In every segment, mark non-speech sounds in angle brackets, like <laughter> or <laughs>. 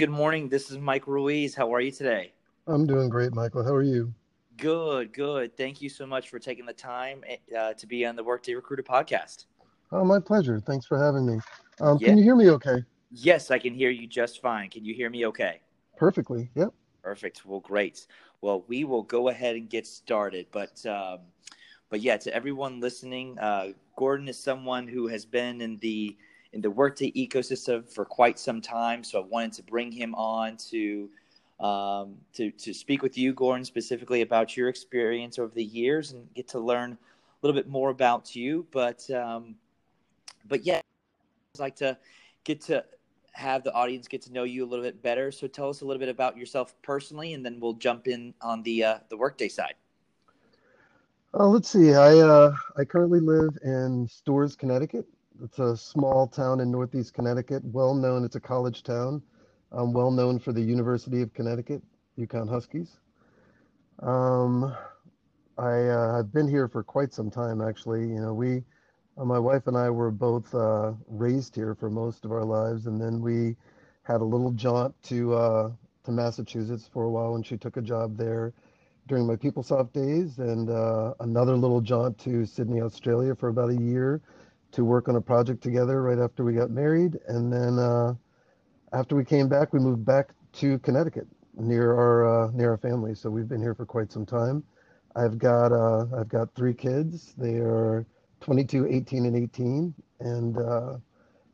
Good morning. This is Mike Ruiz. How are you today? I'm doing great, Michael. How are you? Good, good. Thank you so much for taking the time uh, to be on the Workday Recruiter podcast. Oh, my pleasure. Thanks for having me. Um, yeah. Can you hear me okay? Yes, I can hear you just fine. Can you hear me okay? Perfectly. Yep. Perfect. Well, great. Well, we will go ahead and get started. But, um, but yeah, to everyone listening, uh, Gordon is someone who has been in the in the Workday ecosystem for quite some time. So I wanted to bring him on to um, to to speak with you, Gordon, specifically about your experience over the years and get to learn a little bit more about you. But um, but yeah, I'd like to get to have the audience get to know you a little bit better. So tell us a little bit about yourself personally, and then we'll jump in on the uh, the workday side. Uh, let's see. I uh, I currently live in Storrs, Connecticut. It's a small town in Northeast Connecticut. Well known. It's a college town. Um, well known for the University of Connecticut, UConn Huskies. Um, I uh, have been here for quite some time, actually. You know, we, uh, my wife and I were both uh, raised here for most of our lives, and then we had a little jaunt to uh, to Massachusetts for a while when she took a job there during my PeopleSoft days, and uh, another little jaunt to Sydney, Australia for about a year to work on a project together right after we got married. And then uh, after we came back, we moved back to Connecticut near our uh, near our family. So we've been here for quite some time. I've got uh, I've got three kids. They are 22, 18, and 18, and uh,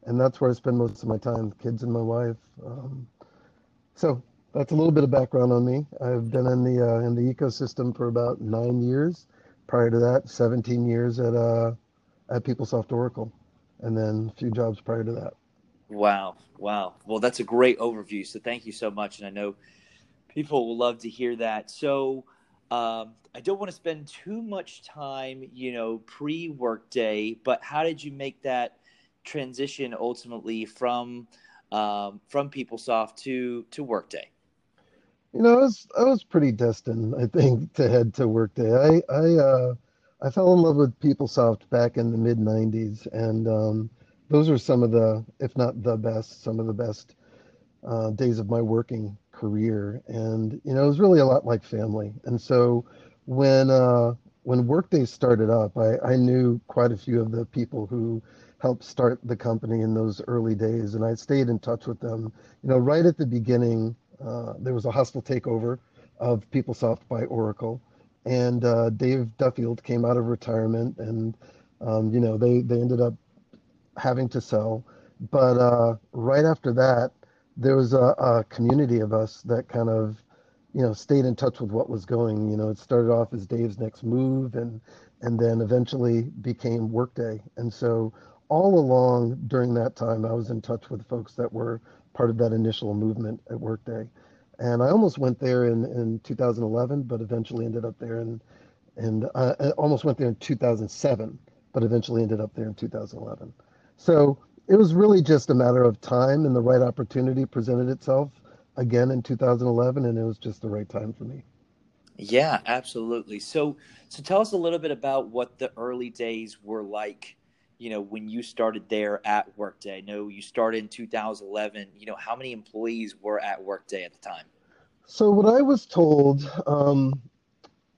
and that's where I spend most of my time, kids and my wife. Um, so that's a little bit of background on me. I've been in the uh, in the ecosystem for about nine years. Prior to that, 17 years at uh, at PeopleSoft Oracle, and then a few jobs prior to that. Wow, wow. Well, that's a great overview. So thank you so much, and I know people will love to hear that. So um, I don't want to spend too much time, you know, pre Workday, but how did you make that transition ultimately from um, from PeopleSoft to to Workday? You know, I was I was pretty destined, I think, to head to Workday. I I uh, I fell in love with PeopleSoft back in the mid 90s, and um, those are some of the, if not the best, some of the best uh, days of my working career. And you know, it was really a lot like family. And so when uh, when Workday started up, I, I knew quite a few of the people who helped start the company in those early days, and I stayed in touch with them. You know, right at the beginning, uh, there was a hostile takeover of PeopleSoft by Oracle and uh, Dave Duffield came out of retirement, and um, you know they they ended up having to sell. But uh, right after that, there was a, a, community of us that kind of you know stayed in touch with what was going. You know, it started off as Dave's next move, and and then eventually became Workday. And so all along during that time, I was in touch with folks that were part of that initial movement at Workday and I almost went there in, in 2011, but eventually ended up there and and uh, I almost went there in 2007, but eventually ended up there in 2011. So it was really just a matter of time, and the right opportunity presented itself again in 2011, and it was just the right time for me. Yeah, absolutely. So, so tell us a little bit about what the early days were like you know, when you started there at Workday? I know you started in 2011. You know, how many employees were at Workday at the time? So what I was told, um,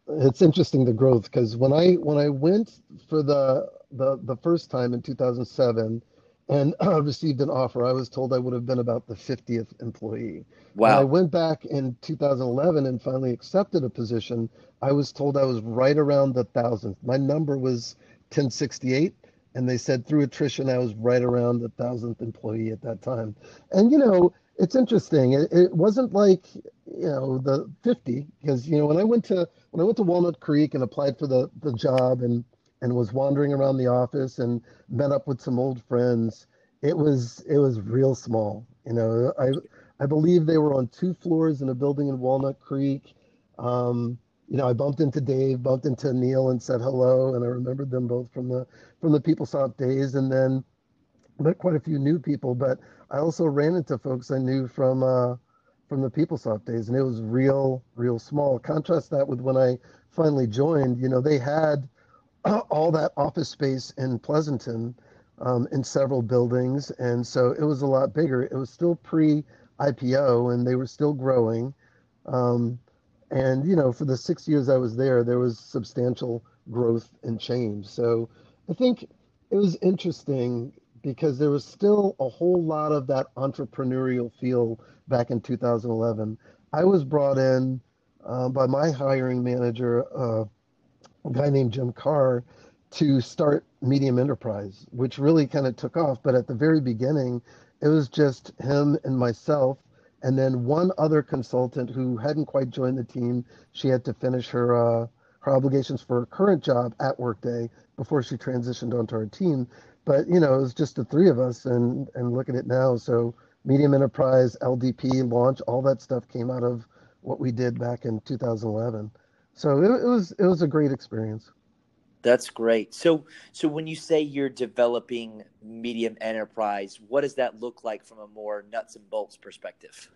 it's interesting the growth because when I when I went for the the the first time in 2007 and uh, <clears throat> received an offer, I was told I would have been about the 50th employee. Wow. When I went back in 2011 and finally accepted a position, I was told I was right around the thousandth. My number was 1068 and they said through attrition I was right around the thousandth employee at that time. And you know, it's interesting. It, it, wasn't like you know the 50 because you know when I went to when I went to Walnut Creek and applied for the the job and and was wandering around the office and met up with some old friends. It was it was real small. You know, I I believe they were on two floors in a building in Walnut Creek. Um, you know, I bumped into Dave, bumped into Neil, and said hello, and I remembered them both from the from the PeopleSoft days, and then met quite a few new people. But I also ran into folks I knew from uh, from the PeopleSoft days, and it was real, real small. Contrast that with when I finally joined. You know, they had <clears throat> all that office space in Pleasanton um, in several buildings, and so it was a lot bigger. It was still pre IPO, and they were still growing. Um, and you know, for the six years I was there, there was substantial growth and change. So I think it was interesting because there was still a whole lot of that entrepreneurial feel back in 2011. I was brought in uh, by my hiring manager, uh, a guy named Jim Carr, to start Medium Enterprise, which really kind of took off. But at the very beginning, it was just him and myself, and then one other consultant who hadn't quite joined the team. She had to finish her uh, her obligations for her current job at Workday before she transitioned onto our team. But you know, it was just the three of us, and and look at it now. So Medium Enterprise, LDP, launch, all that stuff came out of what we did back in 2011. So it, it was it was a great experience. That's great. So, so when you say you're developing medium enterprise, what does that look like from a more nuts and bolts perspective?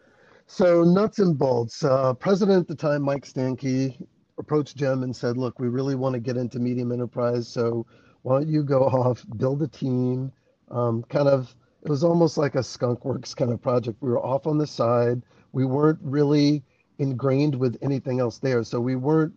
So, nuts and bolts. Uh, President at the time, Mike Stankey, approached Jim and said, "Look, we really want to get into medium enterprise. So, why don't you go <laughs> off, build a team? Um, kind of. It was almost like a skunk works kind of project. We were off on the side. We weren't really ingrained with anything else there. So we weren't."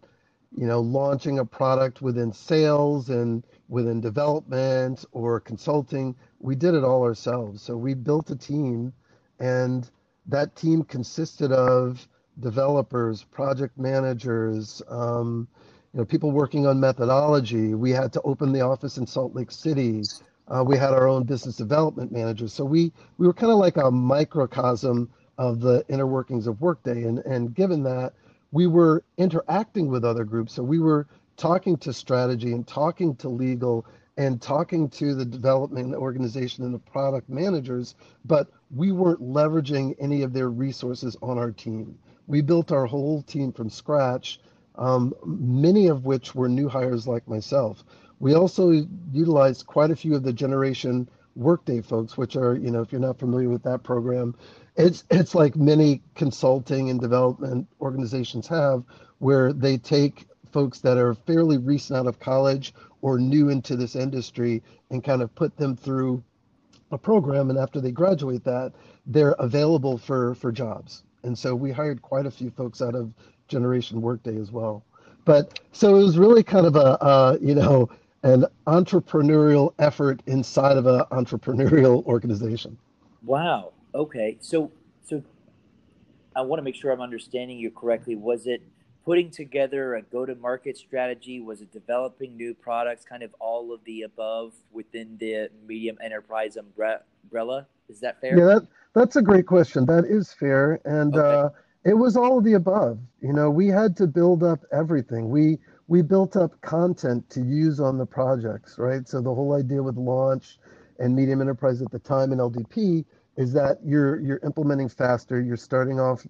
You know, launching a product within sales and within development or consulting. We did it all ourselves. So we built a team, and that team consisted of developers, project managers, um, you know, people working on methodology. We had to open the office in Salt Lake City. Uh, we had our own business development managers. So we we were kind of like a microcosm of the inner workings of Workday. And and given that, we were interacting with other groups. So we were talking to strategy and talking to legal and talking to the development organization and the product managers, but we weren't leveraging any of their resources on our team. We built our whole team from scratch, um, many of which were new hires like myself. We also utilized quite a few of the generation workday folks, which are, you know, if you're not familiar with that program, it's it's like many consulting and development organizations have where they take folks that are fairly recent out of college or new into this industry and kind of put them through a program. And after they graduate that they're available for for jobs. And so we hired quite a few folks out of generation workday as well. But so it was really kind of a uh, you know an entrepreneurial effort inside of an entrepreneurial <laughs> organization. Wow Okay, so so I want to make sure I'm understanding you correctly. Was it putting together a go-to-market strategy? Was it developing new products? Kind of all of the above within the medium enterprise umbrella? Is that fair? Yeah, that, that's a great question. That is fair, and okay. uh, it was all of the above. You know, we had to build up everything. We we built up content to use on the projects, right? So the whole idea with launch and medium enterprise at the time in LDP is that you're you're implementing faster. You're starting off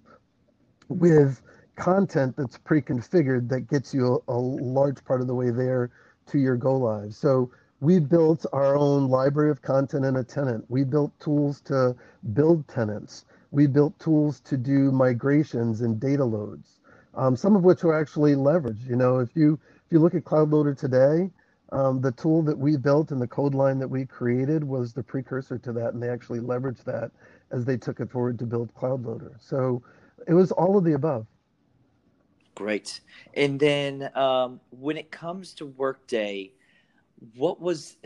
with content that's pre-configured that gets you a, a large part of the way there to your go live. So we built our own library of content in a tenant. We built tools to build tenants. We built tools to do migrations and data loads, um, some of which are actually leveraged. You know, if you if you look at Cloud Loader today, um, the tool that we built and the code line that we created was the precursor to that, and they actually leveraged that as they took it forward to build Cloud Loader. So it was all of the above. Great. And then um, when it comes to Workday, what was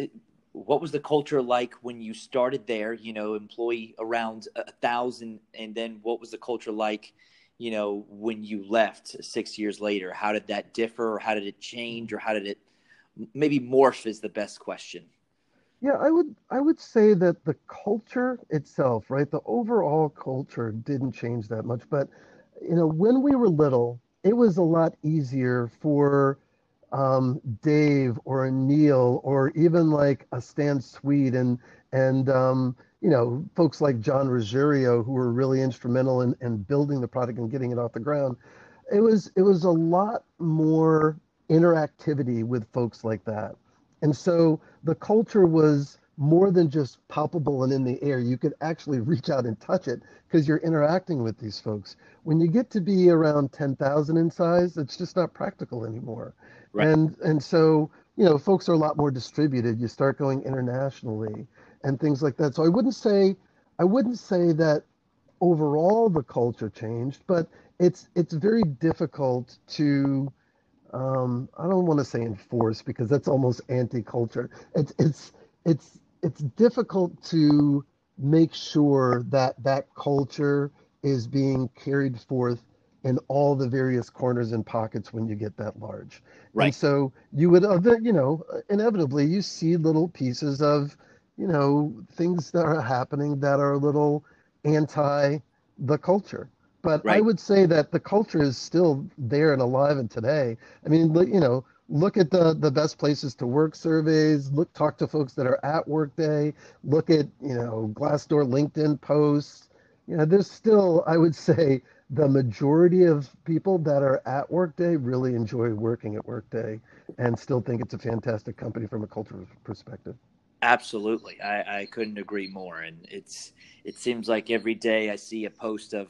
what was the culture like when you started there? You know, employee around a thousand, and then what was the culture like? You know, when you left six years later, how did that differ? Or how did it change, or how did it maybe morph is the best question. Yeah, I would I would say that the culture itself, right? The overall culture didn't change that much, but you know, when we were little, it was a lot easier for um, Dave or a Neil or even like a Stan Swete and and um, you know folks like John Ruggiero who were really instrumental in, in building the product and getting it off the ground. It was it was a lot more interactivity with folks like that. And so the culture was more than just palpable and in the air. You could actually <laughs> reach out and touch it because you're interacting with these folks. When you get to be around 10,000 in size, it's just not practical anymore. Right. And and so, you know, folks are a lot more distributed. You start going internationally and things like that. So I wouldn't say I wouldn't say that overall the culture changed, but it's it's very difficult to um, I don't want to say enforce because that's almost anti-culture. It's it's it's it's difficult to make sure that that culture is being carried forth in all the various corners and pockets when you get that large. Right. And so you would, you know, inevitably you see little pieces of, you know, things that are happening that are a little anti the culture. But right. I would say that the culture is still there and alive and today. I mean, you know, look at the the best places to work surveys. Look, talk to folks that are at Workday. Look at you know Glassdoor, LinkedIn posts. You know, there's still, I would <laughs> say, the majority of people that are at Workday really enjoy working at Workday and still think it's a fantastic company from a cultural perspective. Absolutely, I, I couldn't agree more. And it's it seems like every day I see a post of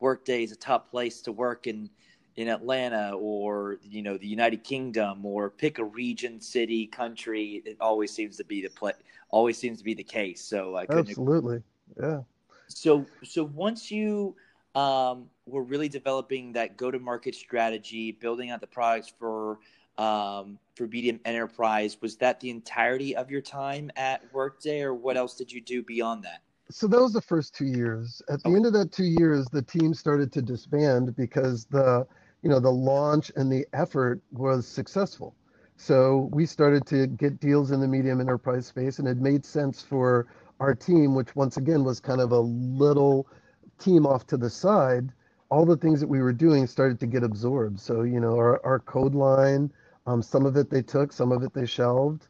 Workday is a top place to work in in Atlanta or you know the United Kingdom or pick a region, city, country. It always seems to be the play. Always seems to be the case. So I absolutely, agree. yeah. So so once you um, were really developing that go to market strategy, building out the products for um, for BDM Enterprise. Was that the entirety of your time at Workday, or what else did you do beyond that? So that was the first two years. At the okay. end of that two years, the team started to disband because the you know the launch and the effort was successful. So we started to get deals in the medium enterprise space, and it made sense for our team, which once again was kind of a little team off to the side, all the things that we were doing started to get absorbed. So, you know, our, our code line, um, some of it they took, some of it they shelved.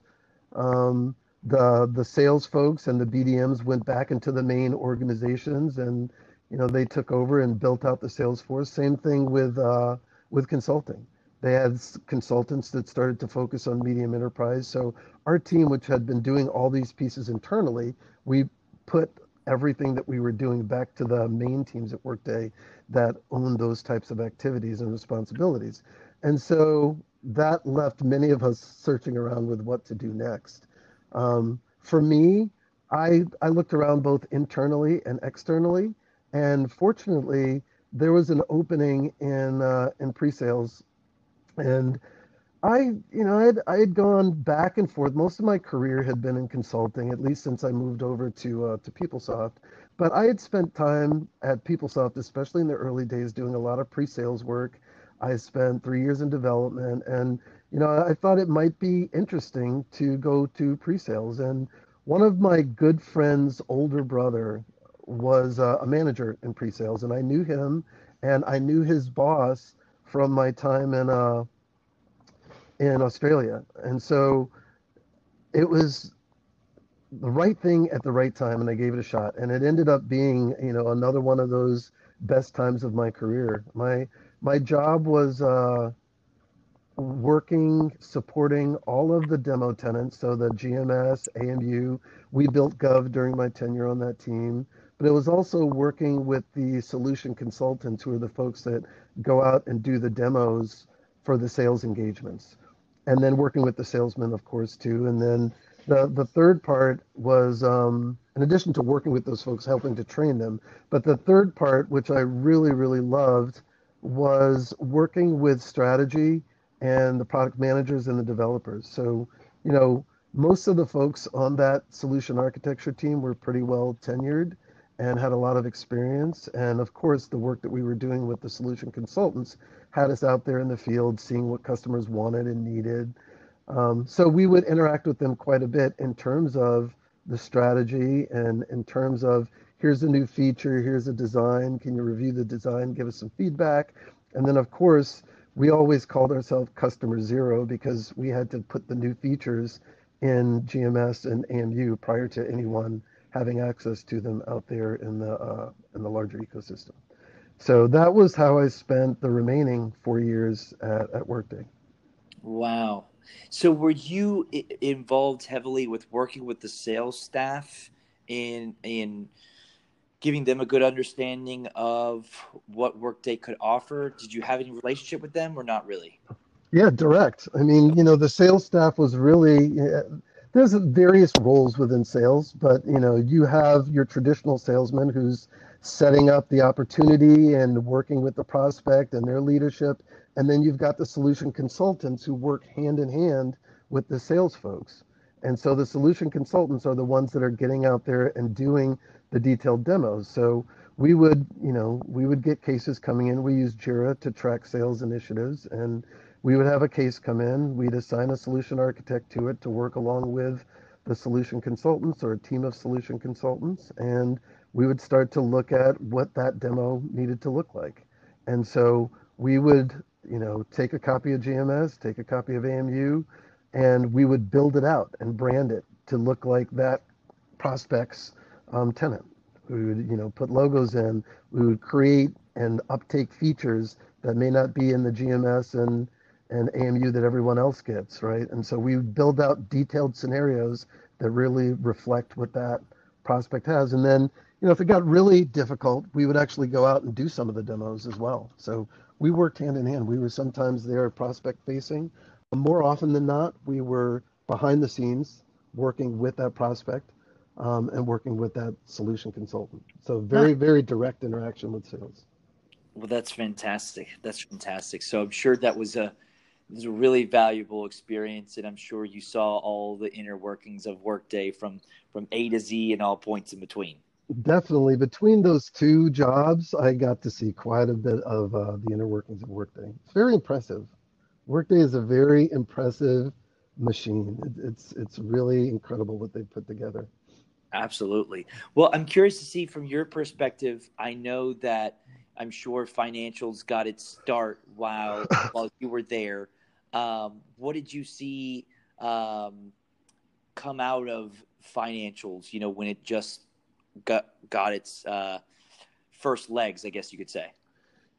Um, the the sales folks and the BDMs went back into the main organizations, and you know they took over and built out the sales force. Same thing with uh, with consulting. They had consultants that started to focus on medium enterprise. So our team, which had been doing all these pieces internally, we put everything that we were doing back to the main teams at Workday that owned those types of activities and responsibilities. And so that left many of us searching around with what to do next. Um, for me, I, I looked around both internally and externally, and fortunately, there was an opening in uh, in pre-sales, and I, you know, I had, I had gone back and forth. Most of my career had been in consulting, at least since I moved over to uh, to PeopleSoft. But I had spent time at PeopleSoft, especially in the early days, doing a lot of pre-sales work. I spent three years in development, and you know, I thought it might be interesting to go to pre-sales. And one of my good friends' older brother was uh, a manager in pre-sales, and I knew him, and I knew his boss from my time in uh, in Australia. And so it was the right thing at the right time and I gave it a shot. And it ended up being, you know, another one of those best times of my career. My my job was uh, working, supporting all of the demo tenants, so the GMS, AMU. We built Gov during my tenure on that team, but it was also working with the solution consultants, who are the folks that go out and do the demos for the sales engagements and then working with the salesmen, of course, too. And then the the third part was, um, in addition to working with those folks, helping to train them. But the third part, which I really really loved, was working with strategy and the product managers and the developers. So you know, most of the folks on that solution architecture team were pretty well tenured and had a lot of experience. And of course, the work that we were doing with the solution consultants had us out there in the field seeing what customers wanted and needed. Um, so we would interact with them quite a bit in terms of the strategy and in terms of here's a new feature, here's a design, can you review the design, give us some feedback? And then, of course, we always called ourselves customer zero because we had to put the new features in GMS and AMU prior to anyone having access to them out there in the uh, in the larger ecosystem. So that was how I spent the remaining four years at, at Workday. Wow. So were you I- involved heavily with working with the sales staff in in giving them a good understanding of what Workday could offer? Did you have any relationship with them or not really? Yeah, direct. I mean, you know, the sales staff was really there's various roles within sales, but you know, you have your traditional salesman who's setting up the opportunity and working with the prospect and their leadership, and then you've got the solution consultants who work hand in hand with the sales folks. And so the solution consultants are the ones that are getting out there and doing the detailed demos. So we would, you know, we would get cases coming in. We use Jira to track sales initiatives and we would have a case come in, we'd assign a solution architect to it to work along with the solution consultants or a team of solution consultants, and we would start to look at what that demo needed to look like. And so we would, you know, take a copy of GMS, take a copy of AMU, and we would build it out and brand it to look like that prospect's um, tenant. We would, you know, put logos in. We would create and uptake features that may not be in the GMS and and AMU that everyone else gets, right? And so we build out detailed scenarios that really reflect what that prospect has. And then, you know, if it got really difficult, we would actually go out and do some of the demos as well. So we worked hand in hand. We were sometimes there prospect facing. More often than not, we were behind the scenes working with that prospect um, and working with that solution consultant. So very, very direct interaction with sales. Well, that's fantastic. That's fantastic. So I'm sure that was a it was a really valuable experience, and I'm sure you saw all the inner workings of Workday from from A to Z and all points in between. Definitely, between those two jobs, I got to see quite a bit of uh, the inner workings of Workday. It's very impressive. Workday is a very impressive machine. It, it's it's really incredible what they've put together. Absolutely. Well, I'm curious to see from your perspective. I know that I'm sure financials got its start while <laughs> while you were there. Um, what did you see um, come out of financials? You know, when it just got got its uh, first legs, I guess you could say.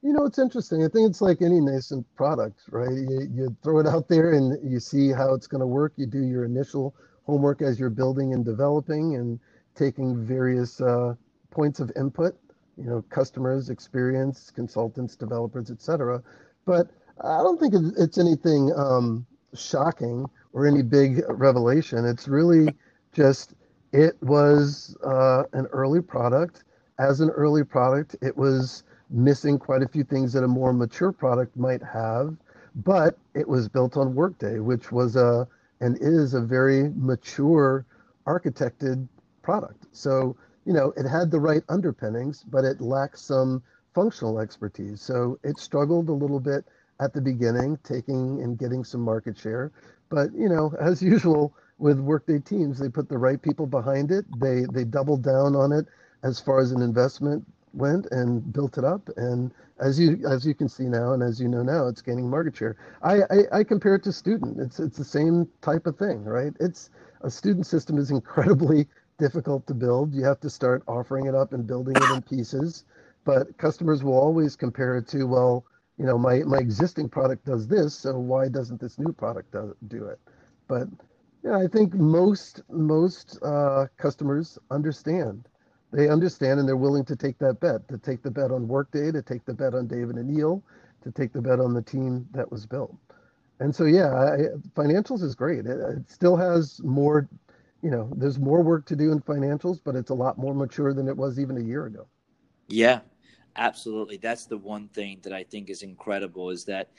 You know, it's interesting. I think it's like any nascent product, right? You, you throw it out there and you see how it's going to work. You do your initial homework as you're building and developing and taking various uh, points of input you know, customers, experience, consultants, developers, etc. But I don't think it's anything um, shocking or any big revelation. It's really just it was uh, an early product. As an early product, it was missing quite a few things that a more mature product might have, but it was built on Workday, which was a and is a very mature architected product. So you know, it had the right underpinnings, but it lacked some functional expertise. So it struggled a little bit at the beginning, taking and getting some market share. But you know, as <laughs> usual with Workday teams, they put the right people behind it. They they doubled down on it as far as an investment went and built it up. And as you as you can see now, and as you know now, it's gaining market share. I I, I compare it to student. It's it's the same type of thing, right? It's a student system is <laughs> incredibly difficult to build. You have to start offering it up and building it in pieces. But customers will always compare it to, well, you know, my, my existing product does this, so why doesn't this new product do, do it? But yeah, I think most most uh, customers understand. They understand and they're willing to take that bet, to take the bet on Workday, to take the bet on David and Neil, to take the bet on the team that was built. And so, yeah, I, financials is great. It, it still has more you know, there's more work to do in financials, but it's a lot more mature than it was even a year ago. Yeah, absolutely. That's the one thing that I think is incredible is that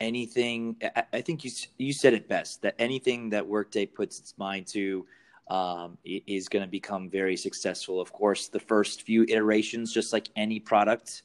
anything, I think you, you said it best, that anything that Workday puts its mind to um, is going to become very successful. Of course, the first few iterations, just like any product,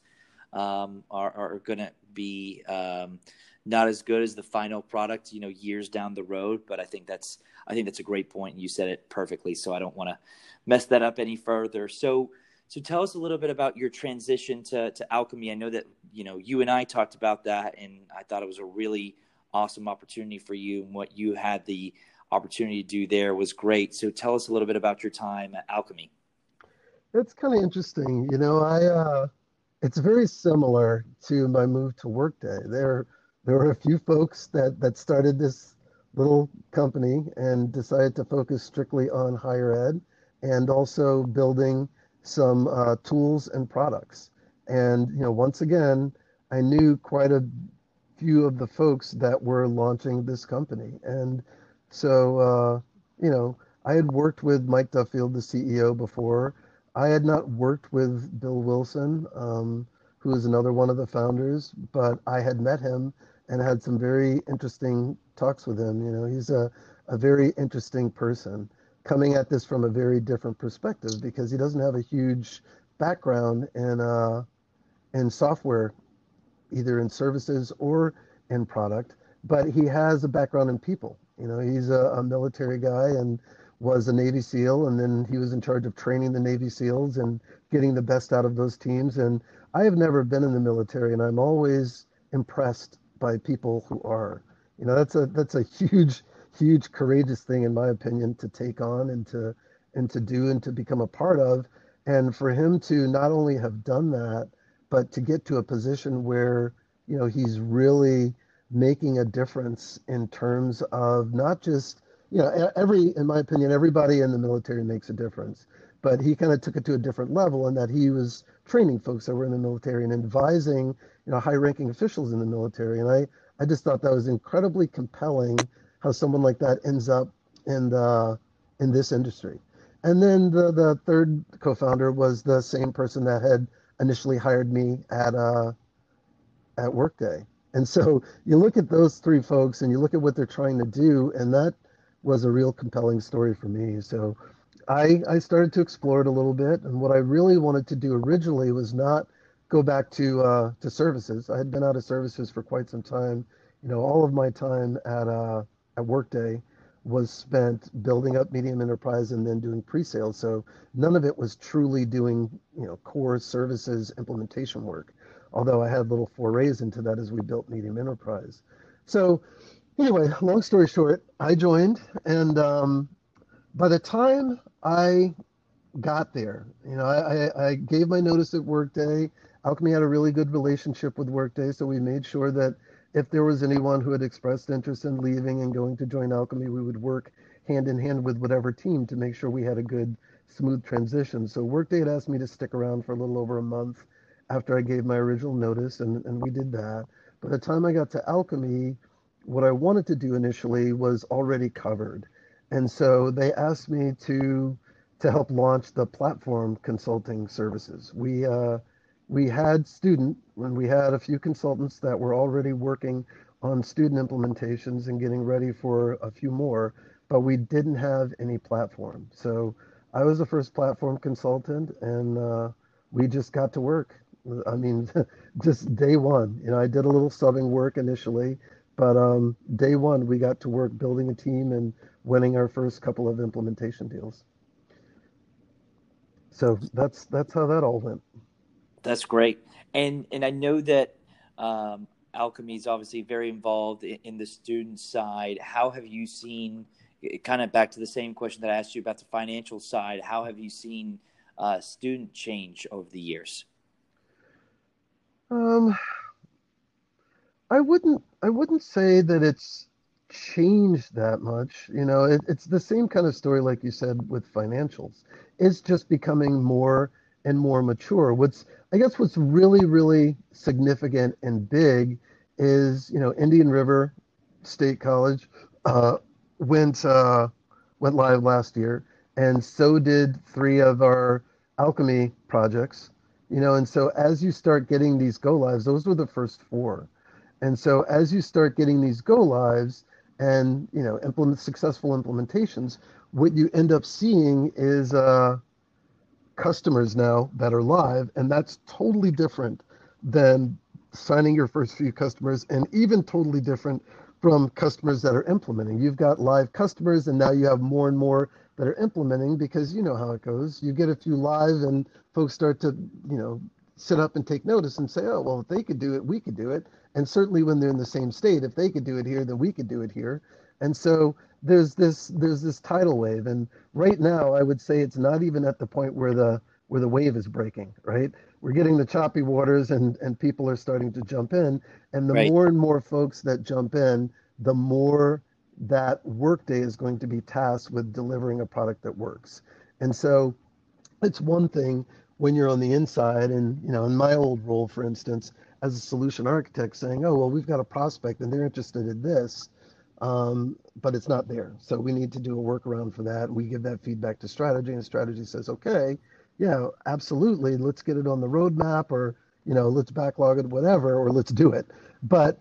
um, are, are going to be um, not as good as the final product, you know, years down the road. But I think that's I think that's a great point. You said it perfectly, so I don't want to mess that up any further. So, so tell us a little bit about your transition to to alchemy. I know that you know you and I talked about that, and I thought it was a really awesome opportunity for you, and what you had the opportunity to do there was great. So, tell us a little bit about your time at Alchemy. It's kind of interesting, you know. I uh, it's very similar to my move to Workday. There, there were a few folks that that started this little company and decided to focus strictly on higher ed and also building some uh, tools and products. And you know, once again, I knew quite a few of the folks that were launching this company, and so uh, you know, I had worked with Mike Duffield, the CEO, before. I had not worked with Bill Wilson, um, who is another one of the founders, but I had met him and had some very interesting talks with him. You know, he's a, a very interesting person coming at this from a very different perspective because he doesn't have a huge background in uh, in software, either in services or in product, but he has a background in people. You know, he's a, a military guy and was a Navy SEAL, and then he was in charge of training the Navy SEALs and getting the best out of those teams. And I have never been in the military, and I'm always impressed by people who are. You know, that's a that's a huge, huge, courageous thing, in my opinion, to take on and to and to do and to become a part of. And for him to not only have done that, but to get to a position where you know he's really making a difference in terms of not just you know every in my opinion everybody in the military makes a difference. But he kind of took it to a different level in that he was training folks that were in the military and advising you know high ranking officials in the military. And i i just thought that was incredibly compelling how someone like that ends up in the in this industry. And then the the third co-founder was the same person that had initially hired me at uh at workday and so you look at those three folks and you look at what they're trying to do and that was a real compelling story for me so I, I started to explore it a little bit, and what I really wanted to do originally was not go back to uh, to services. I had been out of services for quite some time. You know, all of my time at uh, at Workday was spent building up medium enterprise and then doing pre-sales. So none of it was truly doing you know core services implementation work. Although I had little forays into that as we built medium enterprise. So anyway, long story short, I joined, and um, by the time I got there. You know, I, I gave my notice at Workday. Alchemy had a really good relationship with Workday, so we made sure that if there was anyone who had expressed interest in leaving and going to join Alchemy, we would work hand in hand with whatever team to make sure we had a good, smooth transition. So Workday had asked me to stick around for a little over a month after I gave my original notice, and, and we did that. By the time I got to alchemy, what I wanted to do initially was already covered. And so they asked me to to help launch the platform consulting services. We uh, we had student when we had a few consultants that were already working on student implementations and getting ready for a few more, but we didn't have any platform. So I was the first platform consultant, and uh, we just got to work. I mean, <laughs> just day one. You know, I did a little subbing work initially, but um, day one we got to work building a team and winning our first couple of implementation deals. So that's that's how that all went. That's great, and and I know that um, Alchemy is obviously very involved in, in the student side. How have you seen? Kind of back to the same question that I asked you about the financial side. How have you seen uh, student change over the years? Um, I wouldn't. I wouldn't say that it's changed that much. You know, it, it's the same kind of story, like you said, with financials. It's just becoming more and more mature. What's, I guess, what's really, really significant and big is, you know, Indian River State College uh, went uh, went live last year, and so did three of our alchemy projects. You know, and so as you start getting these go lives, those were the first four. And so as you start getting these go lives, and you know implement successful implementations what you end up seeing is uh, customers now that are live and that's totally different than signing your first few customers and even totally different from customers that are implementing. You've got live customers and now you have more and more that are implementing because you know how it goes. You get a few live and folks start to you know sit up and take notice and say oh well if they could do it we could do it. And certainly when they're in the same state if they could do it here then we could do it here. And so there's this there's this tidal wave. And right now i would say it's not even at the point where the where the wave is breaking right we're getting the choppy waters and and people are starting to jump in and the right. more and more folks that jump in the more that workday is going to be tasked with delivering a product that works and so it's one thing when you're on the inside and you know in my old role for instance as a solution architect saying, oh, well, we've got a prospect and they're interested in this. um, but it's not there. So we need to do a workaround for that. We give that feedback to strategy, and strategy says, okay, yeah, absolutely, let's get it on the roadmap, or you know, let's backlog it, whatever, or let's do it. But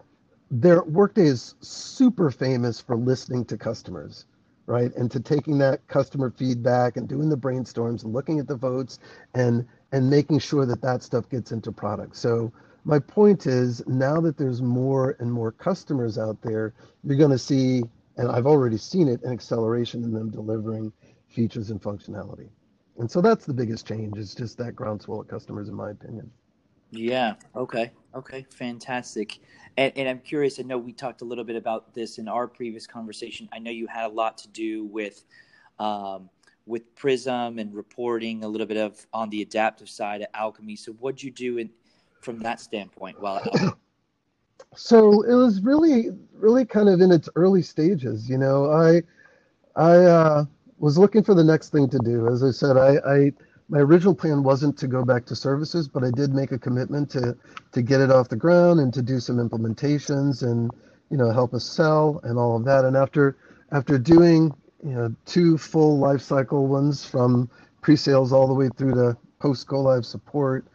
their Workday is super famous for listening to customers, right? And to taking that customer feedback and doing the brainstorms and looking at the votes and and making sure that that stuff gets into product. So my point is now that there's more and more customers out there, you're going to see, and I've already seen it, an acceleration in them delivering features and functionality. And so that's the biggest change is just that groundswell of customers, in my opinion. Yeah. Okay. Okay. Fantastic. And, and I'm curious. I know we talked a little bit about this in our previous conversation. I know you had a lot to do with um, with Prism and reporting a little bit of on the adaptive side at Alchemy. So, what'd you do in, from that standpoint Well, so it was really really kind of in its early stages you know i i uh, was looking for the next thing to do. As i said I, I my original plan wasn't to go back to services but i did make a commitment to to get it off the ground and to do some implementations and you know help us sell and all of that. And after after doing you know two full life cycle ones from pre-sales all the way through to post go live support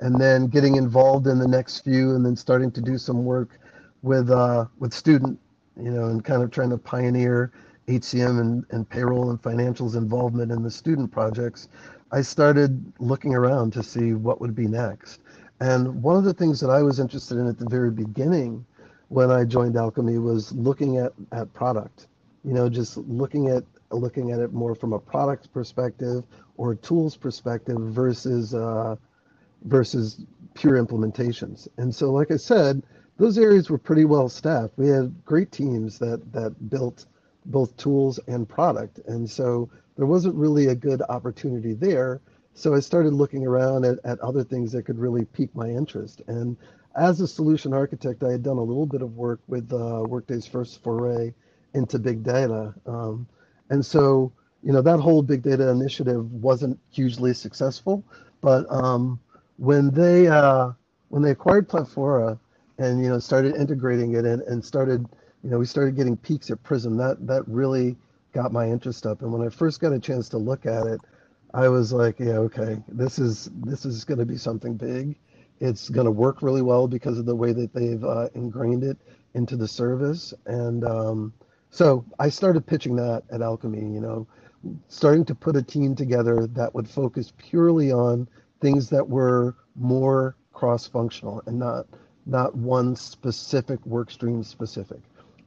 and then getting involved in the next few and then starting to do some work with uh, with student you know and kind of trying to pioneer HCM and, and payroll and financials involvement in the student projects I started looking around to see what would be next and one of the things that I was interested in at the very beginning when I joined Alchemy was looking at, at product you know just looking at looking at it more from a product perspective or tools perspective versus uh, versus pure implementations. And so, like I said, those areas were pretty well staffed. We had great teams that that built both tools and product, and so there wasn't really a good opportunity there. So I started looking around at, at other things that could really pique my interest. And as a solution architect, I had done a little bit of work with uh, Workday's first foray into big data. Um, and so, you know, that whole big data initiative wasn't hugely successful, but um, when they uh, when they acquired Platfora and you know started integrating it and, and started you know we started getting peeks at Prism that that really got my interest up and when I first got a chance to look at it I was like yeah okay this is this is going to be something big it's going to work really well because of the way that they've uh, ingrained it into the service and um, so I started pitching that at Alchemy. you know starting to put a team together that would focus purely on things that were more cross-functional and not not one specific work stream specific.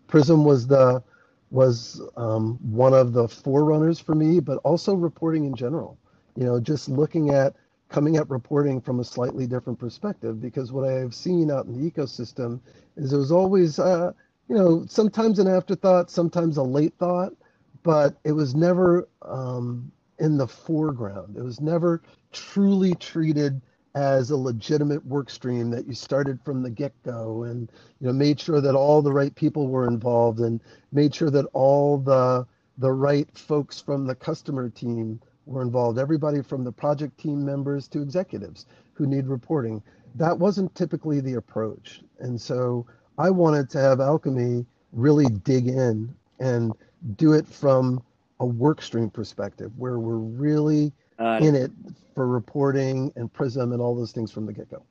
Prism was the was um, one of the forerunners for me, but also reporting in general. You know, just looking at coming at reporting from a slightly different perspective because what I have seen out in the ecosystem is it was always, uh, you know, sometimes an afterthought, sometimes a late thought, but it was never um, in the foreground. It was never truly treated as a legitimate work stream that you started from the get-go and you know made sure that all the right people were involved and made sure that all the the right folks from the customer team were involved. Everybody from the project team members to executives who need reporting. That wasn't typically the approach. And so i wanted to have alchemy really dig in and do it from a work stream perspective where we're really uh, in it for reporting and Prism and all those things from the get go.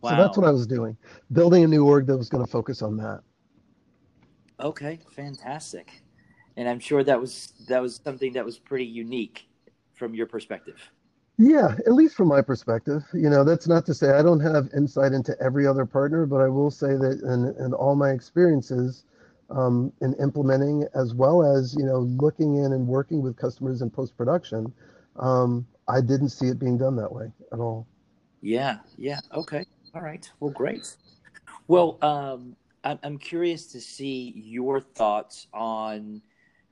Wow. So that's what I was doing, building a new org that was going to focus on that. Okay, fantastic. And I'm sure that was that was something that was pretty unique from your perspective. Yeah, at least from my perspective. You know, that's not to say I don't have insight into every other partner, but I will say that in, in all my experiences um, in implementing, as well as you know, looking in and working with customers in post production, um, I didn't see it being done that way at all. Yeah, yeah. Okay. All right. Well, great. Well, um, I'm curious to see your thoughts on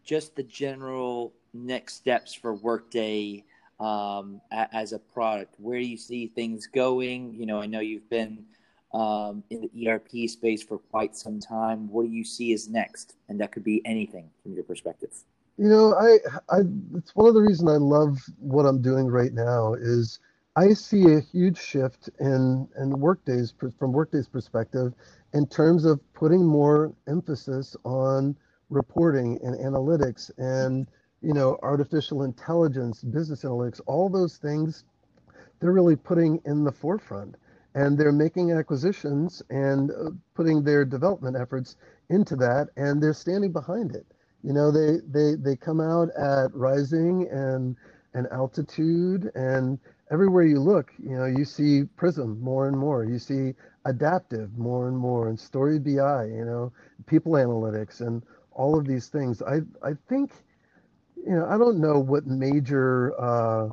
just the general next steps for Workday um, as a product. Where do you see things going? You know, I know you've been um, in the ERP space for quite some time. What do you see as next? And that could be anything from your perspective. You know, I, I, it's one of the reasons I love what I'm doing right now is I see a huge shift in, in Workday's from Workday's perspective in terms of putting more emphasis on reporting and analytics and you know artificial intelligence business analytics all those things they're really putting in the forefront. And they're making acquisitions and uh, putting their development efforts into that and they're standing behind it you know they they they come out at rising and and altitude and everywhere you look you know you see prism more and more. You see adaptive more and more and story bi you know people analytics and all of these things. I i think you know i don't know what major uh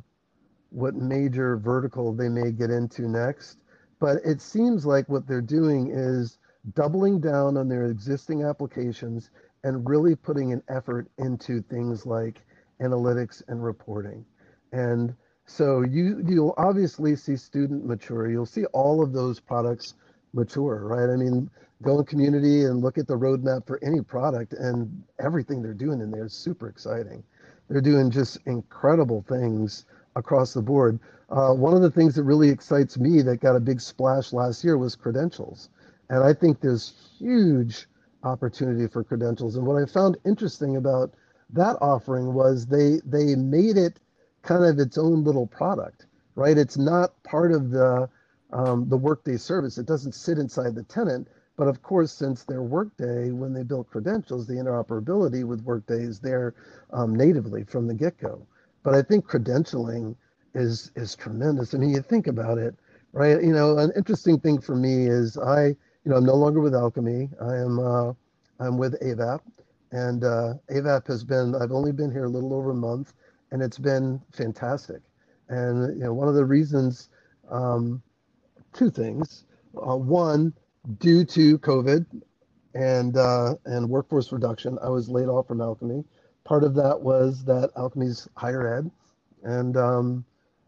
what major vertical they may get into next but it seems like what they're doing is doubling down on their existing applications and really putting an effort into things like analytics and reporting. And so you you'll obviously see student mature. You'll see all of those products mature, right? I mean, go in community and look at the roadmap for any product, and everything they're doing in there is super exciting. They're doing just incredible things across the board. Uh, one of the things that really excites me that got a big splash last year was credentials. And I think there's huge opportunity for credentials. And what I found interesting about that offering was they they made it kind of its own little product, right? It's not part of the um, the Workday service. It doesn't sit inside the tenant. But of course, since they're Workday, when they built credentials, the interoperability with Workday is there um, natively from the get-go. But I think credentialing is is tremendous. I mean, you think about it, right? You know, an interesting thing for me is I, you know, I'm no longer with Alchemy. I am uh, I'm with Avaap, and uh, Avaap has been. I've only been here a little over a month, and it's been fantastic. And you know, one of the reasons, um, two things. Uh, one, due to COVID and uh, and workforce reduction, I was laid off from Alchemy. Part of that was that Alchemy's higher ed, and um,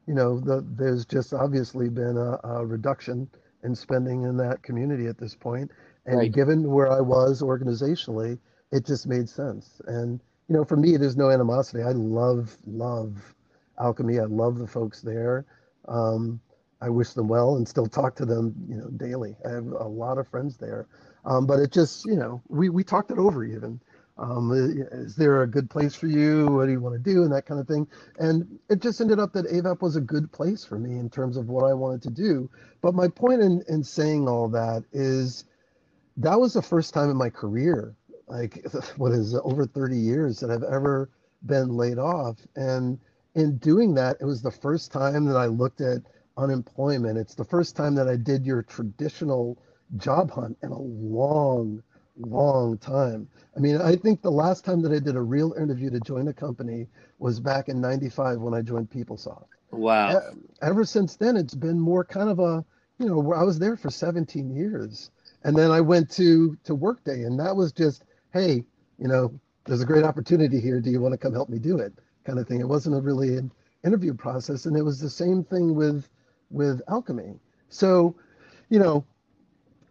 you know, the, there's just obviously been a, a reduction in spending in that community at this point. And right. given where I was organizationally, it just made sense. And, you know, for me, there's no animosity. I love, love alchemy. I love the folks there. Um, I wish them well and still talk to them, you know, daily. I have a lot of friends there. Um, but it just, you know, we, we talked it over even. Um, is there a good place for you? What do you want to do? And that kind of thing. And it just ended up that Avaap was a good place for me in terms of what I wanted to do. But my point in, in saying all that is that was the first time in my career, like <laughs> what is over 30 years that I've ever been laid off. And in doing that, it was the first time that I looked at unemployment. It's the first time that I did your traditional job hunt in a long, long time. I mean, I think the last time that I did a real interview to join a company was back in 95 when I joined PeopleSoft. Wow. Ever since then, it's been more kind of a, you know, I was there for 17 years and then I went to to Workday, and that was just, hey, you know, there's a great opportunity here. Do you want to come help me do it? Kind of thing. It wasn't a really an interview process, and it was the same thing with with Alchemy. So, you know,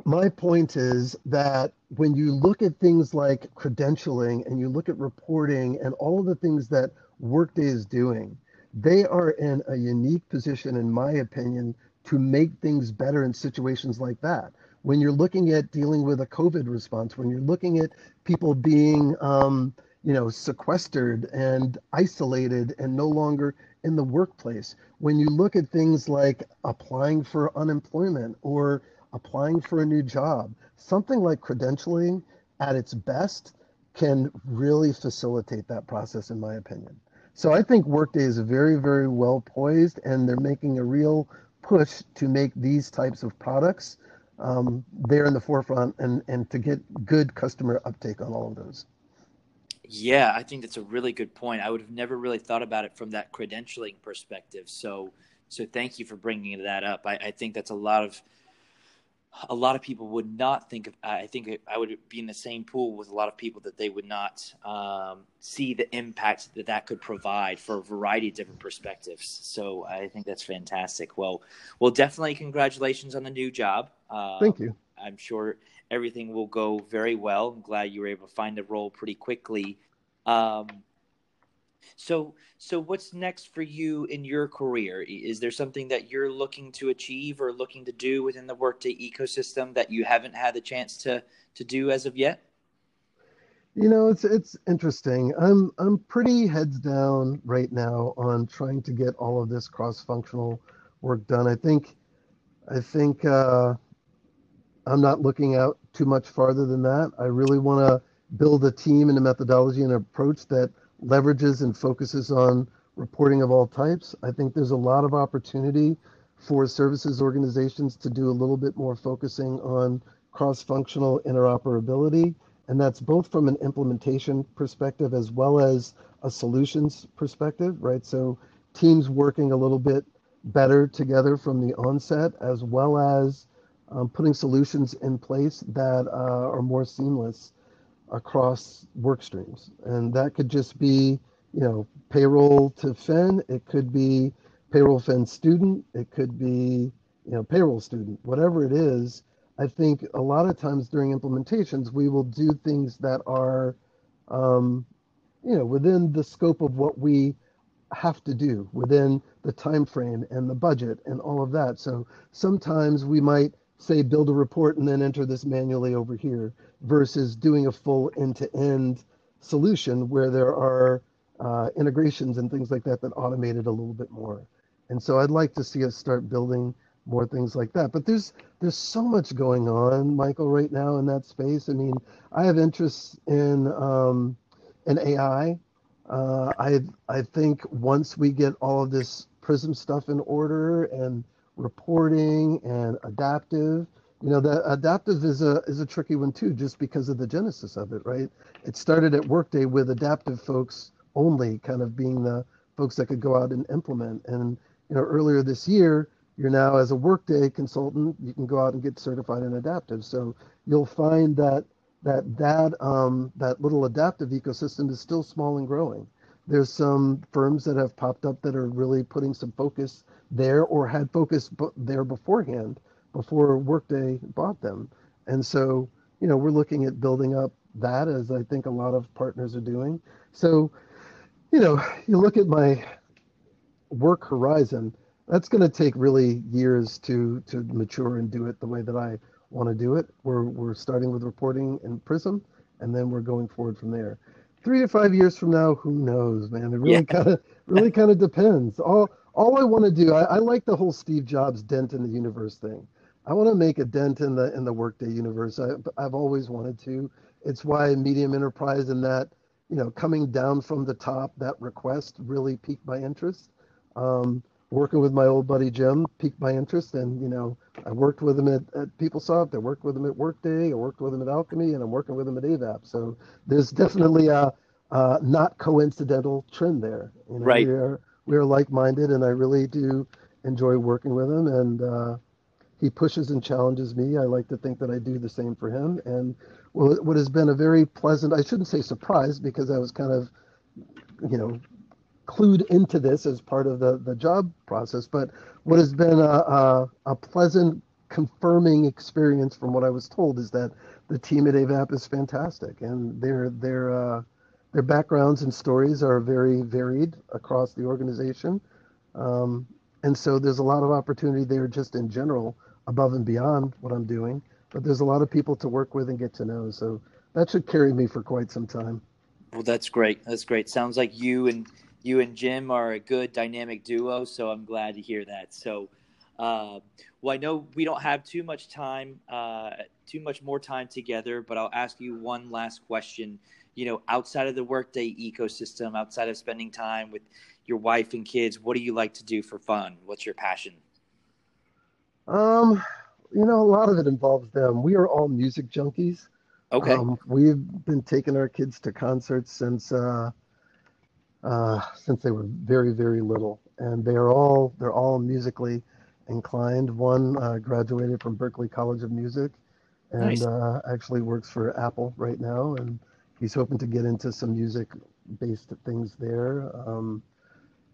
my point is that when you look at things like credentialing and you look at reporting and all of the things that Workday is doing, they are in a unique position, in my opinion, to make things better in situations like that. When you're looking at dealing with a COVID response, when you're looking at people being, um, you know, sequestered and isolated and no longer in the workplace, when you look at things like applying for unemployment or applying for a new job, something like credentialing at its best can really facilitate that process, in my opinion. So I think Workday is very, very well poised, and they're making a real push to make these types of products um, there in the forefront and, and to get good customer uptake on all of those. Yeah, I think that's a really good point. I would have never really thought about it from that credentialing perspective. So, so thank you for bringing that up. I, I think that's a lot of a lot of people would not think of. I think I would be in the same pool with a lot of people that they would not um, see the impact that that could provide for a variety of different perspectives. So I think that's fantastic. Well, well, definitely congratulations on the new job. Um, Thank you. I'm sure everything will go very well. I'm glad you were able to find a role pretty quickly. Um, So, so what's next for you in your career? Is there something that you're looking to achieve or looking to do within the Workday ecosystem that you haven't had the chance to to do as of yet? You know, it's it's interesting. I'm I'm pretty heads down right now on trying to get all of this cross-functional work done. I think I think uh, I'm not looking out too much farther than that. I really want to build a team and a methodology and approach that leverages and focuses on reporting of all types. I think there's a lot of opportunity for services organizations to do a little bit more focusing on cross-functional interoperability. And that's both from an implementation perspective as well as a solutions perspective, right? So teams working a little bit better together from the onset, as well as um, putting solutions in place that uh, are more seamless across work streams. And that could just be, you know, payroll to Fin, it could be payroll Fin student, it could be, you know, payroll student, whatever it is. I think a lot of times during implementations, we will do things that are, um, you know, within the scope of what we have to do within the time frame and the budget and all of that. So sometimes we might say build a report and then enter this manually over here versus doing a full end-to-end solution where there are uh, integrations and things like that that automate it a little bit more. And so I'd like to see us start building more things like that. But there's there's so much going on, Michael, right now in that space. I mean, I have interests in um, in AI. Uh, I I think once we get all of this Prism stuff in order and reporting and adaptive, you know the adaptive is a is a tricky one too just because of the genesis of it right? It started at workday with adaptive folks only kind of being the folks that could go out and implement. And you know earlier this year you're now as a workday consultant you can go out and get certified in adaptive. So you'll find that that that um, that little adaptive ecosystem is still small and growing. There's some firms that have popped up that are really putting some focus there or had focus there beforehand before Workday bought them. And so, you know, we're looking at building up that as I think a lot of partners are doing. So, you know, you look at my work horizon, that's going to take really years to to mature and do it the way that I want to do it. We're we're starting with reporting in Prism, and then we're going forward from there. Three to five years from now, who knows, man? It really yeah. kind of really kind of depends. All all I want to do, I, I like the whole Steve Jobs dent in the universe thing. I want to make a dent in the in the workday universe. I, I've always wanted to. It's why medium enterprise and that you know coming down from the top that request really piqued my interest. Um, working with my old buddy Jim piqued my interest, and you know I worked with him at, at PeopleSoft. I worked with him at Workday. I worked with him at Alchemy, and I'm working with him at Avaap. So there's definitely a, a not coincidental trend there. You know, right. We are, we are like-minded, and I really do enjoy working with him. And uh, he pushes and challenges me. I like to think that I do the same for him. And what has been a very pleasant, I shouldn't say surprise because I was kind of, you know, clued into this as part of the, the job process, but what has been a, a, a pleasant confirming experience from what I was told is that the team at Avaap is fantastic and their, their, uh, their backgrounds and stories are very varied across the organization. Um, and so there's a lot of opportunity there just in general above and beyond what I'm doing. But there's a lot of people to work with and get to know. So that should carry me for quite some time. Well, that's great. That's great. Sounds like you and you and Jim are a good dynamic duo. So I'm glad to hear that. So, uh, well, I know we don't have too much time, uh, too much more time together, but I'll ask you one last question. You know, outside of the workday ecosystem, outside of spending time with your wife and kids, what do you like to do for fun? What's your passion? Um, you know, a lot of it involves them. We are all music junkies. Okay. Um, we've been taking our kids to concerts since uh, uh, since they were very very little, and they are all they're all musically inclined. One uh, graduated from Berklee College of Music, and nice. uh, actually works for Apple right now, and he's hoping to get into some music based things there. Um,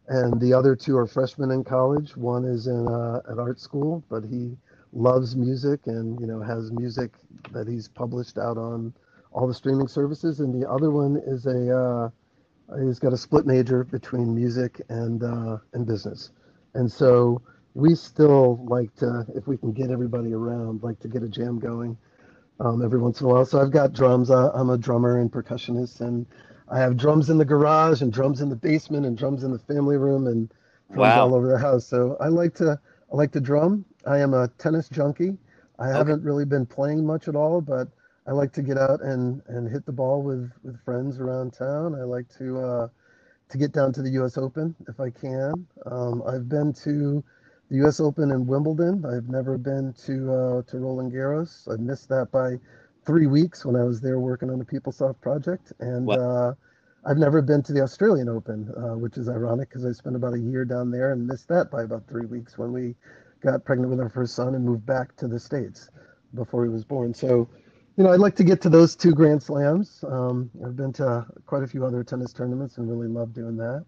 and the other two are freshmen in college. One is in uh, an art school, but he loves music and you know has music that he's published out on all the streaming services. And the other one is a uh, He's got a split major between music and uh, and business, and so we still like to, if we can get everybody around, like to get a jam going um, every once in a while. So I've got drums. I, I'm a drummer and percussionist, and I have drums in the garage and drums in the basement and drums in the family room and drums wow. all over the house. So I like to I like to drum. I am a tennis junkie. I okay. haven't really been playing much at all, but I like to get out and, and hit the ball with, with friends around town. I like to uh, to get down to the U.S. Open if I can. Um, I've been to the U.S. Open in Wimbledon. I've never been to uh, to Roland Garros. I missed that by three weeks when I was there working on the PeopleSoft project, and uh, I've never been to the Australian Open, uh, which is ironic because I spent about a year down there and missed that by about three weeks when we got pregnant with our first son and moved back to the states before he was born. So, you know, I'd like to get to those two Grand Slams. Um, I've been to quite a few other tennis tournaments and really love doing that.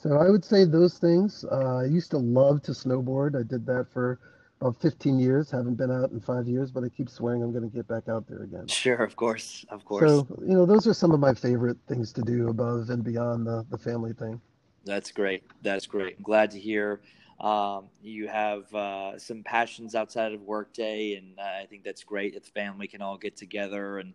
So I would say those things. Uh, I used to love to snowboard. I did that for about 15 years. Haven't been out in five years, but I keep swearing I'm going to get back out there again. Sure, of course, of course. So you know, those are some of my favorite things to do above and beyond the the family thing. That's great. That's great. I'm glad to hear um, you have uh, some passions outside of workday, and uh, I think that's great. That the family can all get together and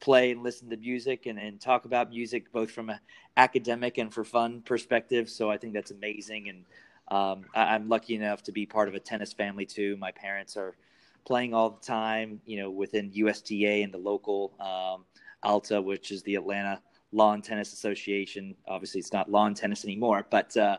play and listen to music and, and talk about music both from an academic and for fun perspective. So I think that's amazing. And um, I, am lucky enough to be part of a tennis family too. My parents are playing all the time, you know, within USTA and the local um, ALTA, which is the Atlanta Lawn Tennis Association. Obviously, it's not lawn tennis anymore, but uh,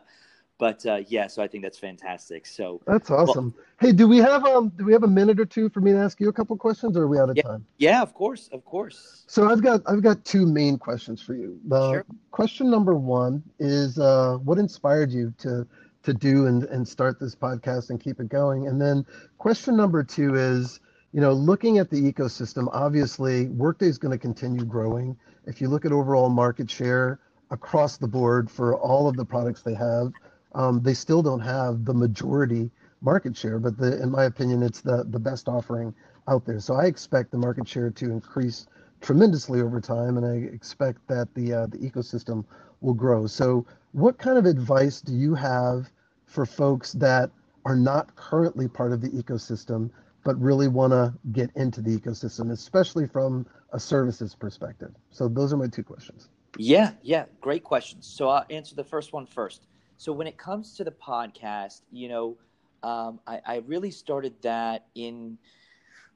but uh, yeah, so I think that's fantastic. So that's awesome. Well, hey, do we have um do we have a minute or two for me to ask you a couple questions, or are we out of yeah, time? Yeah, of course, of course. So I've got I've got two main questions for you. The sure. question number one is uh, what inspired you to to do and and start this podcast and keep it going, and then question number two is you know looking at the ecosystem. Obviously, Workday is going to continue growing. If you look at overall market share across the board for all of the products they have um, they still don't have the majority market share, but the, in my opinion, it's the, the best offering out there. So I expect the market share to increase tremendously over time, and I expect that the uh, the ecosystem will grow. So, what kind of advice do you have for folks that are not currently part of the ecosystem but really want to get into the ecosystem, especially from a services perspective? So, those are my two questions. Yeah, yeah, great questions. So, I'll answer the first one first. So when it comes to the podcast, you know, um, I, I, really started that in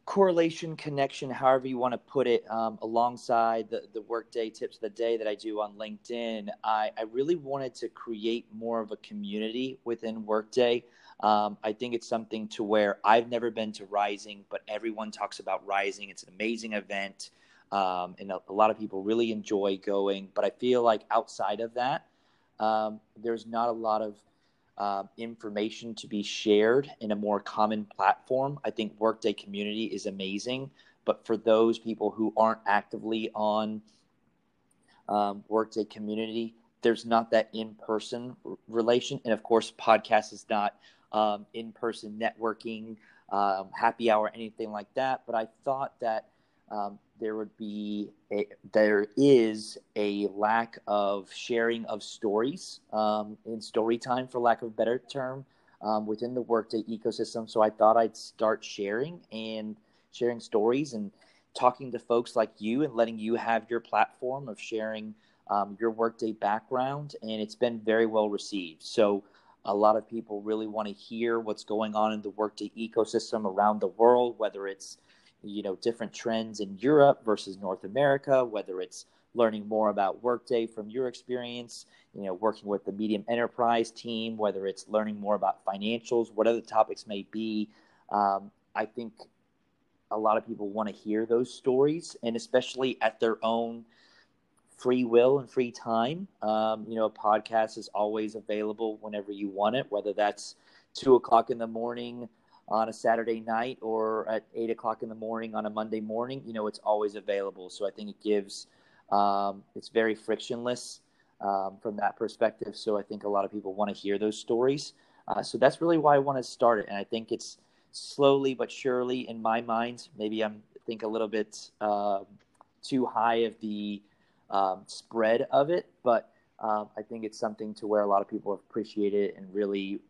correlation, connection, however you want to put it, um, alongside the, the workday tips of the day that I do on LinkedIn. I, I really wanted to create more of a community within Workday. Um, I think it's something to where I've never been to Rising, but everyone talks about Rising. It's an amazing event. Um, and a, a, lot of people really enjoy going. But I feel like outside of that, um, there's not a lot of uh, information to be shared in a more common platform. I think Workday Community is amazing, but for those people who aren't actively on um, Workday Community, there's not that in-person relation, and of course, podcast is not um, in-person networking, um, happy hour, anything like that. But I thought that um, there would be a, there is a lack of sharing of stories um, in story time, for lack of a better term, um, within the Workday ecosystem. So I thought I'd start sharing and sharing stories and talking to folks like you and letting you have your platform of sharing um, your Workday background, and it's been very well received. So a lot of people really want to hear what's going on in the Workday ecosystem around the world, whether it's you know different trends in Europe versus North America, whether it's learning more about Workday from your experience, you know, working with the medium enterprise team, whether it's learning more about financials, whatever the topics may be. Um, I think a lot of people want to hear those stories, and especially at their own free will and free time. Um, you know, a podcast is always available whenever you want it, whether that's two o'clock in the morning on a Saturday night or at eight o'clock in the morning on a Monday morning, you know, it's always available. So I think it gives, um, it's very frictionless um, from that perspective. So I think a lot of people want to hear those stories. Uh, so that's really why I want to start it. And I think it's slowly but surely in my mind, maybe I'm think a little bit uh, too high of the um, spread of it, but um, I think it's something to where a lot of people have appreciated and really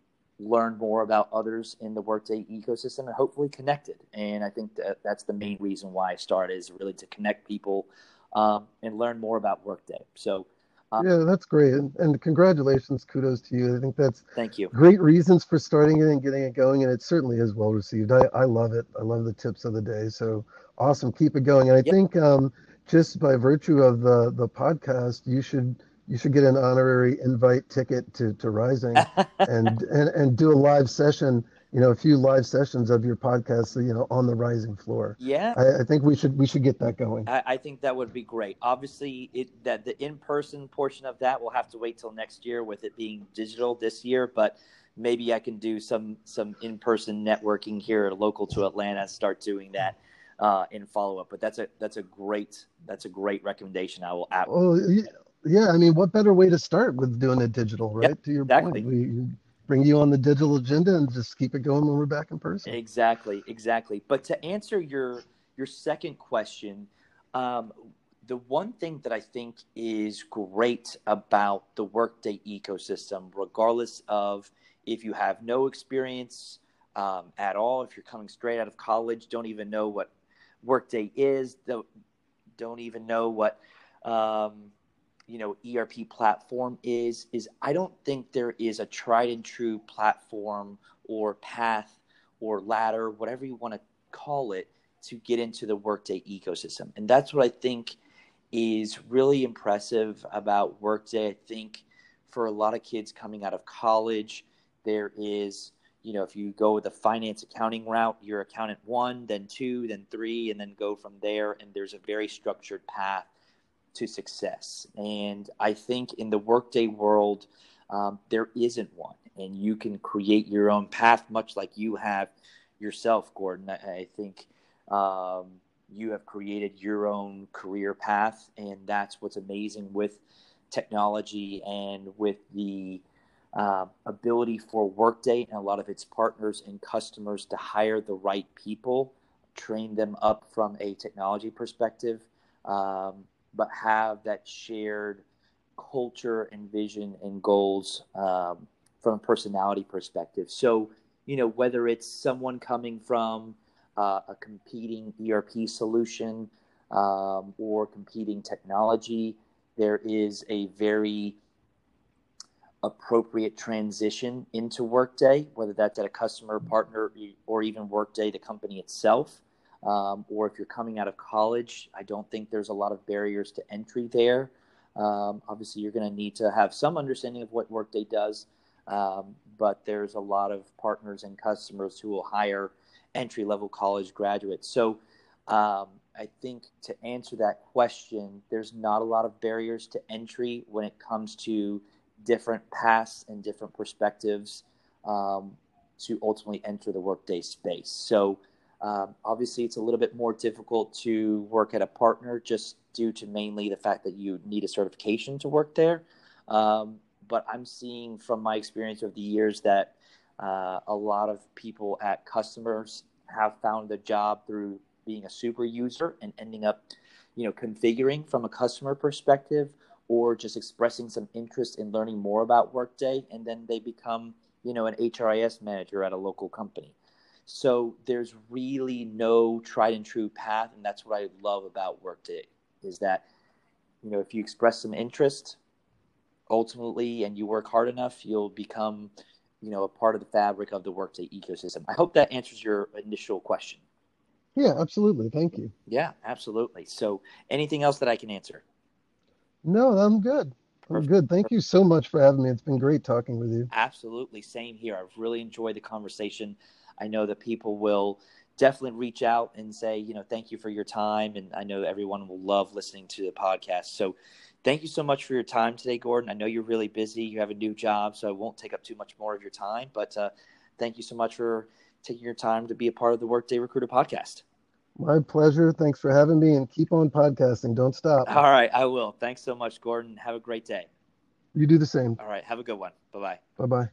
learned more about others in the Workday ecosystem and hopefully connected. And I think that that's the main reason why I started is really to connect people um, and learn more about Workday. So. Um, yeah, that's great, and, and, congratulations, kudos to you. I think that's thank you. Great reasons for starting it and getting it going, and it certainly is well received. I, I love it. I love the tips of the day. So awesome, keep it going. And I yep. think um, just by virtue of the the podcast, you should you should get an honorary invite ticket to, to Rising and, <laughs> and, and do a live session, you know, a few live sessions of your podcast, you know, on the Rising floor. Yeah. I, I think we should, we should get that going. I, I, think that would be great. Obviously it, that the in-person portion of that will have to wait till next year with it being digital this year, but maybe I can do some, some in-person networking here local to Atlanta start doing that. Uh, in follow up, but that's a that's a great that's a great recommendation. I will. Well, yeah, I mean, what better way to start with doing it digital, right? Yep, to your exactly. point, we bring you on the digital agenda and just keep it going when we're back in person. Exactly, exactly. But to answer your your second question, um, the one thing that I think is great about the Workday ecosystem, regardless of if you have no experience um, at all, if you're coming straight out of college, don't even know what Workday is, don't, don't even know what um, you know ERP platform is is I don't think there is a tried and true platform or path or ladder, whatever you want to call it, to get into the Workday ecosystem. And that's what I think is really impressive about Workday. I think for a lot of kids coming out of college, there is, you know, if you go the finance accounting route, you're accountant one, then two, then three, and then go from there. And there's a very structured path to success. And I think in the workday world, um, there isn't one. And you can create your own path, much like you have yourself, Gordon. I, I think um, you have created your own career path. And that's what's amazing with technology and with the uh, ability for Workday and a lot of its partners and customers to hire the right people, train them up from a technology perspective. Um, but have that shared culture and vision and goals um, from a personality perspective. So, you know, whether it's someone coming from uh, a competing ERP solution um, or competing technology, there is a very appropriate transition into Workday, whether that's at a customer, partner, or even Workday, the company itself um, or if you're coming out of college, I don't think there's a lot of barriers to entry there. Um, obviously, you're going to need to have some understanding of what Workday does, um, but there's a lot of partners and customers who will hire entry level college graduates. So, um, I think to answer that question, there's not a lot of barriers to entry when it comes to different paths and different perspectives um, to ultimately enter the workday space. So, um, obviously, it's a little bit more difficult to work at a partner just due to mainly the fact that you need a certification to work there. Um, but I'm seeing from my experience over the years that uh, a lot of people at customers have found a job through being a super user and ending up, you know, configuring from a customer perspective or just expressing some interest in learning more about Workday, and then they become, you know, an HRIS manager at a local company. So there's really no tried and true path, and that's what I love about Workday is that you know if you express some interest, ultimately, and you work hard enough, you'll become you know a part of the fabric of the Workday ecosystem. I hope that answers your initial question. Yeah, absolutely. Thank you. Yeah, absolutely. So, anything else that I can answer? No, I'm good. I'm good. Thank you so much for having me. It's been great talking with you. Absolutely. Same here. I've really enjoyed the conversation. I know that people will definitely reach out and say, you know, thank you for your time. And I know everyone will love listening to the podcast. So thank you so much for your time today, Gordon. I know you're really busy. You have a new job, so I won't take up too much more of your time. But uh, thank you so much for taking your time to be a part of the Workday Recruiter podcast. My pleasure. Thanks for having me and keep on podcasting. Don't stop. All right, I will. Thanks so much, Gordon. Have a great day. You do the same. All right, have a good one. Bye bye. Bye bye.